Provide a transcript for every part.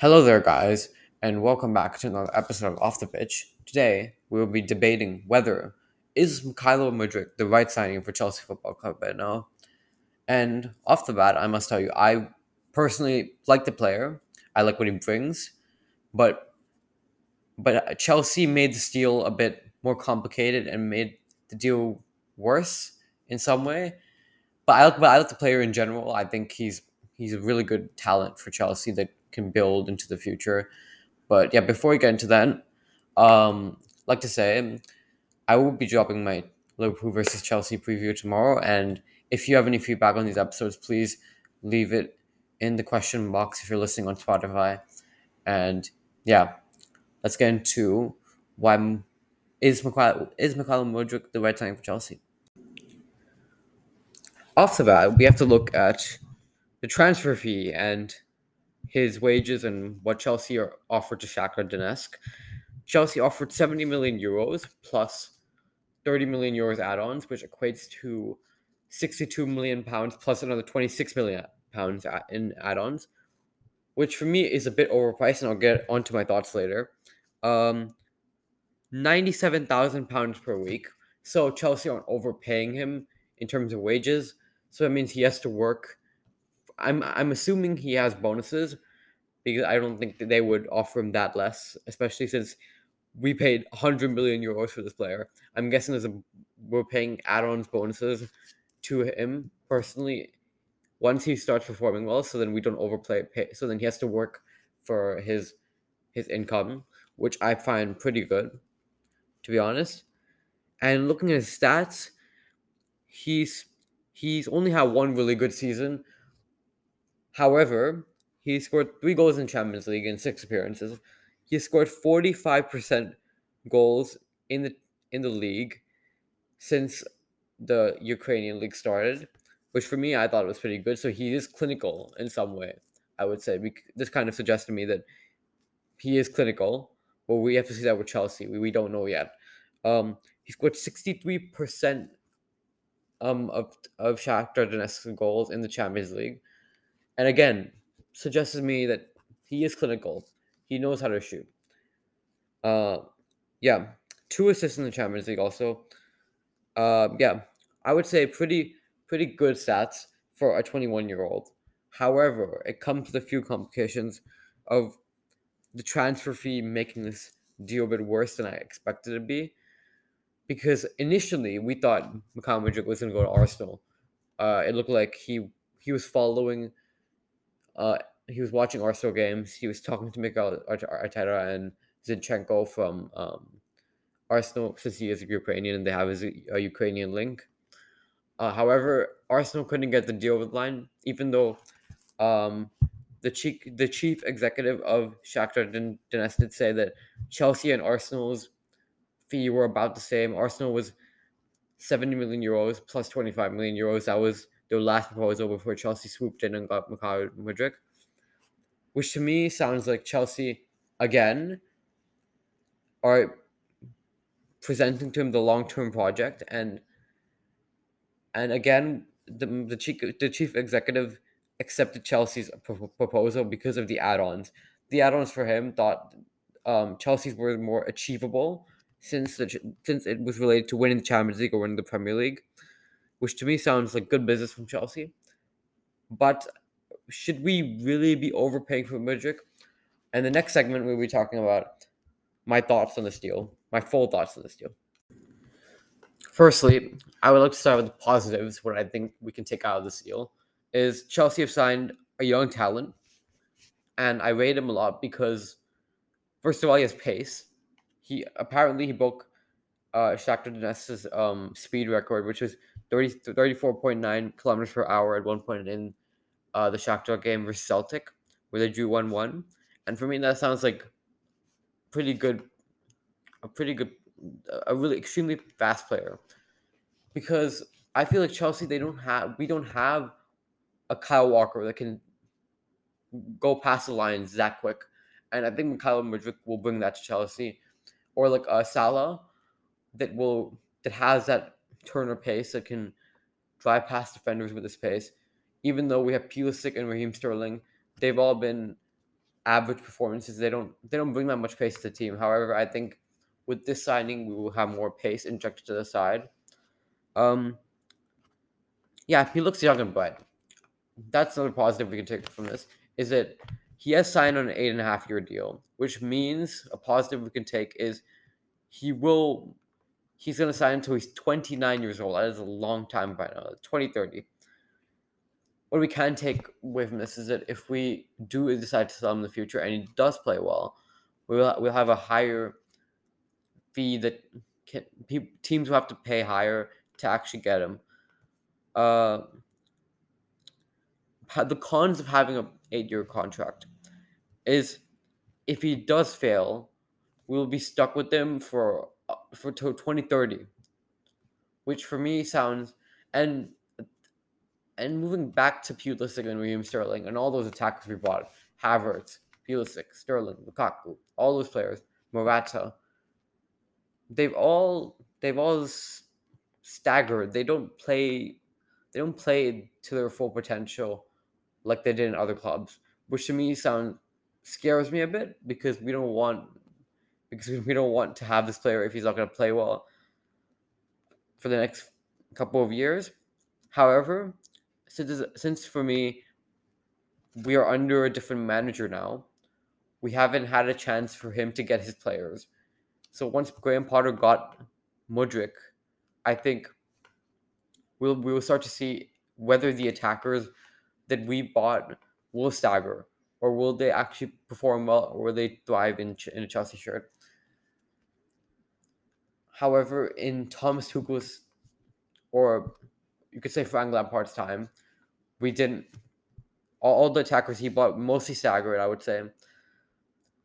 Hello there, guys, and welcome back to another episode of Off the Pitch. Today, we will be debating whether is Mykhailo Mudryk the right signing for Chelsea Football Club right now. And off the bat, I must tell you, I personally like the player. I like what he brings, but but Chelsea made the deal a bit more complicated and made the deal worse in some way. But I like, but I like the player in general. I think he's he's a really good talent for Chelsea that can build into the future. But yeah, before we get into that, um, like to say, I will be dropping my Liverpool versus Chelsea preview tomorrow. And if you have any feedback on these episodes, please leave it in the question box if you're listening on Spotify. And yeah, let's get into why is Mykhailo, is Mykhailo Mudryk the right signing for Chelsea? Off the bat, we have to look at the transfer fee and his wages and what Chelsea offered to Shakhtar Donetsk. Chelsea offered 70 million euros plus 30 million euros add-ons, which equates to 62 million pounds plus another 26 million pounds in add-ons, which for me is a bit overpriced, and I'll get onto my thoughts later. Um, 97,000 pounds per week. So Chelsea aren't overpaying him in terms of wages. So that means he has to work I'm I'm assuming he has bonuses because I don't think they would offer him that less, especially since we paid 100 million euros for this player. I'm guessing there's a we're paying add-ons bonuses to him personally once he starts performing well. So then we don't overplay. Pay, so then he has to work for his his income, which I find pretty good, to be honest. And looking at his stats, he's he's only had one really good season However, he scored three goals in Champions League in six appearances. He scored 45% goals in the in the league since the Ukrainian league started, which for me I thought was pretty good. So he is clinical in some way. I would say this kind of suggests to me that he is clinical, but we have to see that with Chelsea. We, we don't know yet. Um, he scored 63% um, of, of Shakhtar Donetsk goals in the Champions League and again, suggests to me that he is clinical. He knows how to shoot. Uh, yeah, two assists in the Champions League also. Uh, yeah, I would say pretty pretty good stats for a 21 year old. However, it comes with a few complications of the transfer fee making this deal a bit worse than I expected it to be. Because initially we thought Mykhailo Mudryk was going to go to Arsenal. Uh, it looked like he he was following uh, he was watching Arsenal games. He was talking to Mikel Arteta and Zinchenko from um, Arsenal since he is a Ukrainian and they have his, a Ukrainian link. Uh, however, Arsenal couldn't get the deal with line, even though um, the chief the chief executive of Shakhtar Donetsk did say that Chelsea and Arsenal's fee were about the same. Arsenal was 70 million euros plus 25 million euros. That was their last proposal before Chelsea swooped in and got Mykhailo Mudryk, which to me sounds like Chelsea again are presenting to him the long term project and and again the the chief the chief executive accepted Chelsea's proposal because of the add-ons. The add-ons for him thought um, Chelsea's were more achievable since the, since it was related to winning the Champions League or winning the Premier League which to me sounds like good business from Chelsea. But should we really be overpaying for Mudryk? And the next segment we'll be talking about my thoughts on this deal, my full thoughts on this deal. Firstly, I would like to start with the positives. What I think we can take out of this deal is Chelsea have signed a young talent, and I rate him a lot because, first of all, he has pace. He apparently he broke uh, Shakhtar Donetsk's um, speed record, which was 30, 34.9 kilometers per hour at one point in uh, the Shakhtar game versus Celtic, where they drew 1 1. And for me, that sounds like pretty good, a pretty good, a really extremely fast player. Because I feel like Chelsea, they don't have, we don't have a Kyle Walker that can go past the lines that quick. And I think Kyle Mudryk will bring that to Chelsea. Or like uh, Salah that will, that has that Turner pace that can drive past defenders with his pace. Even though we have Pulisic and Raheem Sterling, they've all been average performances. They don't they don't bring that much pace to the team. However, I think with this signing, we will have more pace injected to the side. Um, yeah, he looks young and bright. That's another positive we can take from this. Is that he has signed on an eight and a half year deal, which means a positive we can take is he will he's going to sign until he's 29 years old. That is a long time by now, 2030. What we can take from this is that if we do decide to sell him in the future and he does play well, we'll, we'll have a higher fee that can, teams will have to pay higher to actually get him. Uh, the cons of having a eight year contract is if he does fail, we'll be stuck with him for for till 2030 which for me sounds and and moving back to Pulisic and Raheem Sterling and all those attackers we bought Havertz, Pulisic, Sterling, Lukaku, all those players, Morata, they've all they've all staggered. They don't play they don't play to their full potential like they did in other clubs, which to me sounds scares me a bit because we don't want because we don't want to have this player if he's not going to play well for the next couple of years. However, since since for me we are under a different manager now, we haven't had a chance for him to get his players. So once Graham Potter got Mudryk, I think we'll we will start to see whether the attackers that we bought will stagger or will they actually perform well or will they thrive in, in a Chelsea shirt. However, in Thomas Tuchel's, or you could say Frank Lampard's time, we didn't. All, all the attackers he bought mostly staggered, I would say.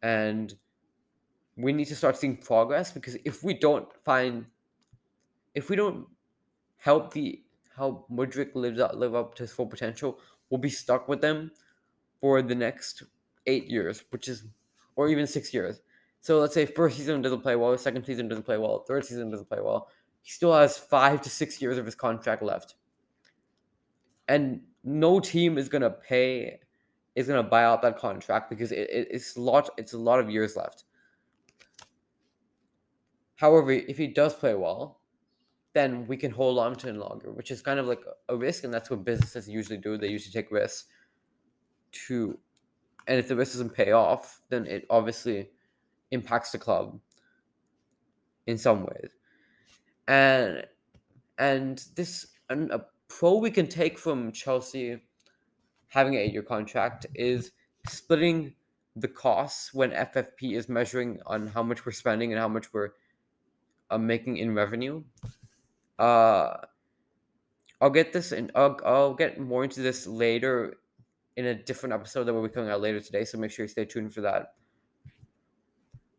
And we need to start seeing progress because if we don't find, if we don't help the help Mudryk lives up live up to his full potential, we'll be stuck with them for the next eight years, which is, or even six years. So let's say first season doesn't play well, second season doesn't play well, third season doesn't play well. He still has five to six years of his contract left. And no team is gonna pay is gonna buy out that contract because it, it, it's a lot it's a lot of years left. However, if he does play well, then we can hold on to him longer, which is kind of like a risk, and that's what businesses usually do. They usually take risks to and if the risk doesn't pay off, then it obviously impacts the club in some ways. And and this a pro we can take from Chelsea having an eight-year contract is splitting the costs when FFP is measuring on how much we're spending and how much we're uh, making in revenue. Uh, I'll get this and I'll, I'll get more into this later in a different episode that we'll be coming out later today. So make sure you stay tuned for that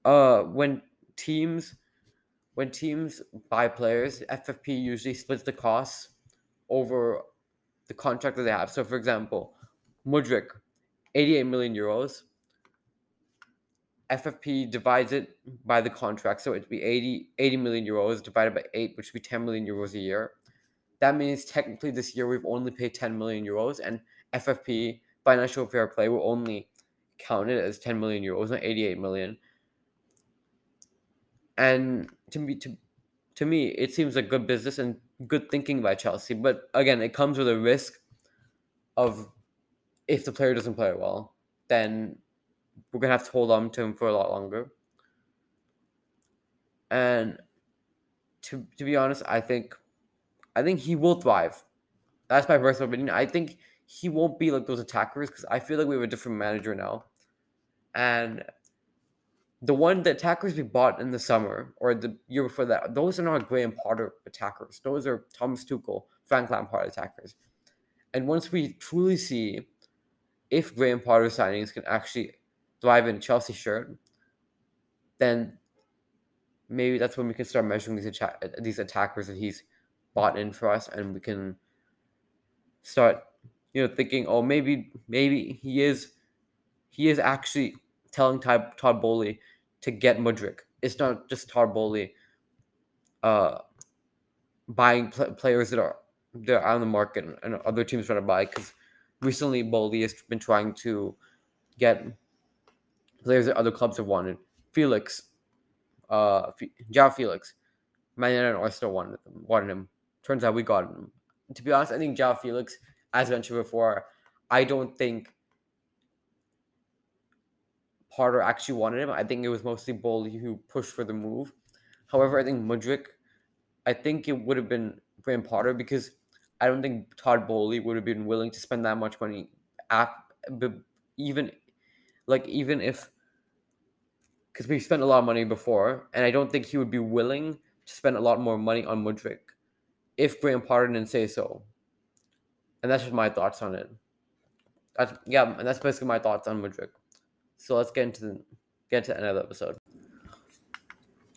uh when teams when teams buy players, FFP usually splits the costs over the contract that they have. So, for example, Mudryk, 88 million euros. FFP divides it by the contract. So it'd be 80, 80 million euros divided by 8, which would be 10 million euros a year. That means technically this year we've only paid 10 million euros, and FFP, financial fair play, will only count it as 10 million euros, not 88 million and to me to to me it seems like good business and good thinking by Chelsea. But again, it comes with a risk of if the player doesn't play well, then we're gonna have to hold on to him for a lot longer. And to to be honest, I think I think he will thrive. That's my personal opinion. I think he won't be like those attackers because I feel like we have a different manager now. And the one the attackers we bought in the summer or the year before that, those are not Graham Potter attackers. Those are Thomas Tuchel, Frank Lampard attackers. And once we truly see if Graham Potter signings can actually thrive in a Chelsea shirt, then maybe that's when we can start measuring these atta- these attackers that he's bought in for us, and we can start, you know, thinking, oh, maybe maybe he is he is actually telling Todd, Todd Boehly to get Mudryk. It's not just Todd Boehly uh, buying pl- players that are that are on the market and other teams trying to buy because recently Boehly has been trying to get players that other clubs have wanted. Felix, uh, João Felix, Man United and Arsenal wanted him. Wanted him. Turns out we got him. To be honest, I think João Felix, as mentioned before, I don't think Potter actually wanted him. I think it was mostly Boehly who pushed for the move. However, I think Mudryk, I think it would have been Graham Potter because I don't think Todd Boehly would have been willing to spend that much money at, even like even if because we spent a lot of money before, and I don't think he would be willing to spend a lot more money on Mudryk if Graham Potter didn't say so. And that's just my thoughts on it. That's yeah, and that's basically my thoughts on Mudryk. So let's get into the, get to another episode.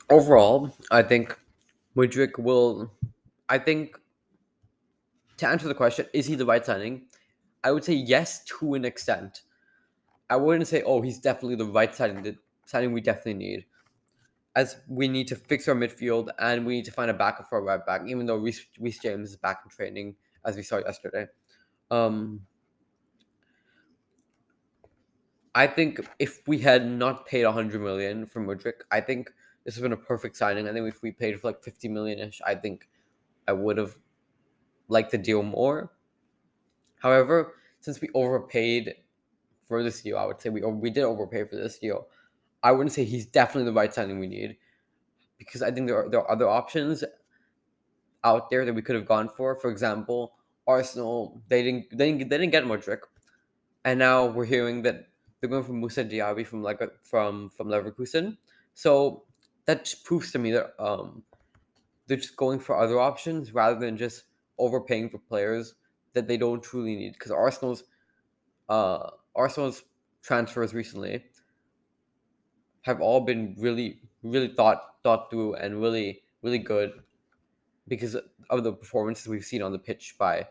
Overall, I think Mudryk will. I think to answer the question, is he the right signing? I would say yes to an extent. I wouldn't say, oh, he's definitely the right signing, the signing we definitely need. As we need to fix our midfield and we need to find a backup for a right back, even though Reece James is back in training, as we saw yesterday. Um, I think if we had not paid 100 million for Mudryk, I think this has been a perfect signing. I think if we paid for like 50 million ish, I think I would have liked the deal more. However, since we overpaid for this deal, I would say we we did overpay for this deal. I wouldn't say he's definitely the right signing we need because I think there are, there are other options out there that we could have gone for. For example, Arsenal they didn't they didn't, they didn't get Mudryk, and now we're hearing that going for Moussa Diaby from like from from Leverkusen. So that proves to me that um they're just going for other options rather than just overpaying for players that they don't truly need. Because Arsenal's uh Arsenal's transfers recently have all been really really thought thought through and really really good because of the performances we've seen on the pitch by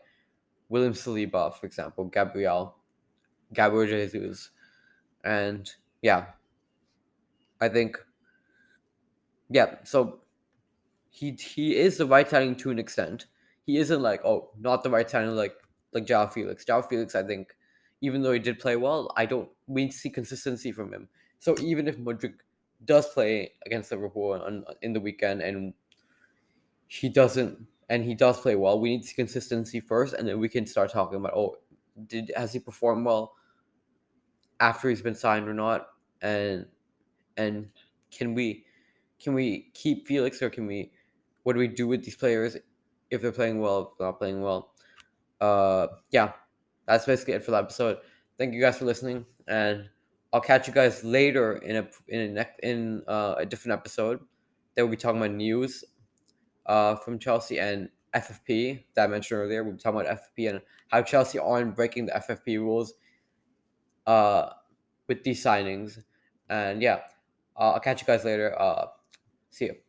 William Saliba, for example, Gabriel, Gabriel Jesus, and yeah, I think yeah. So he he is the right signing to an extent. He isn't like oh not the right signing like like João Felix. João Felix, I think, even though he did play well, I don't we see consistency from him. So even if Mudryk does play against Liverpool on, in the weekend and he doesn't and he does play well, we need to see consistency first, and then we can start talking about oh did has he performed well after he's been signed or not, and and can we can we keep Felix or can we what do we do with these players if they're playing well, if not playing well? Uh, yeah, that's basically it for the episode. Thank you guys for listening, and I'll catch you guys later in a in a next in uh, a different episode. That we'll be talking about news uh, from Chelsea and FFP that I mentioned earlier. We'll be talking about FFP and how Chelsea aren't breaking the FFP rules uh, with these signings. And yeah, uh, I'll catch you guys later. Uh, see you.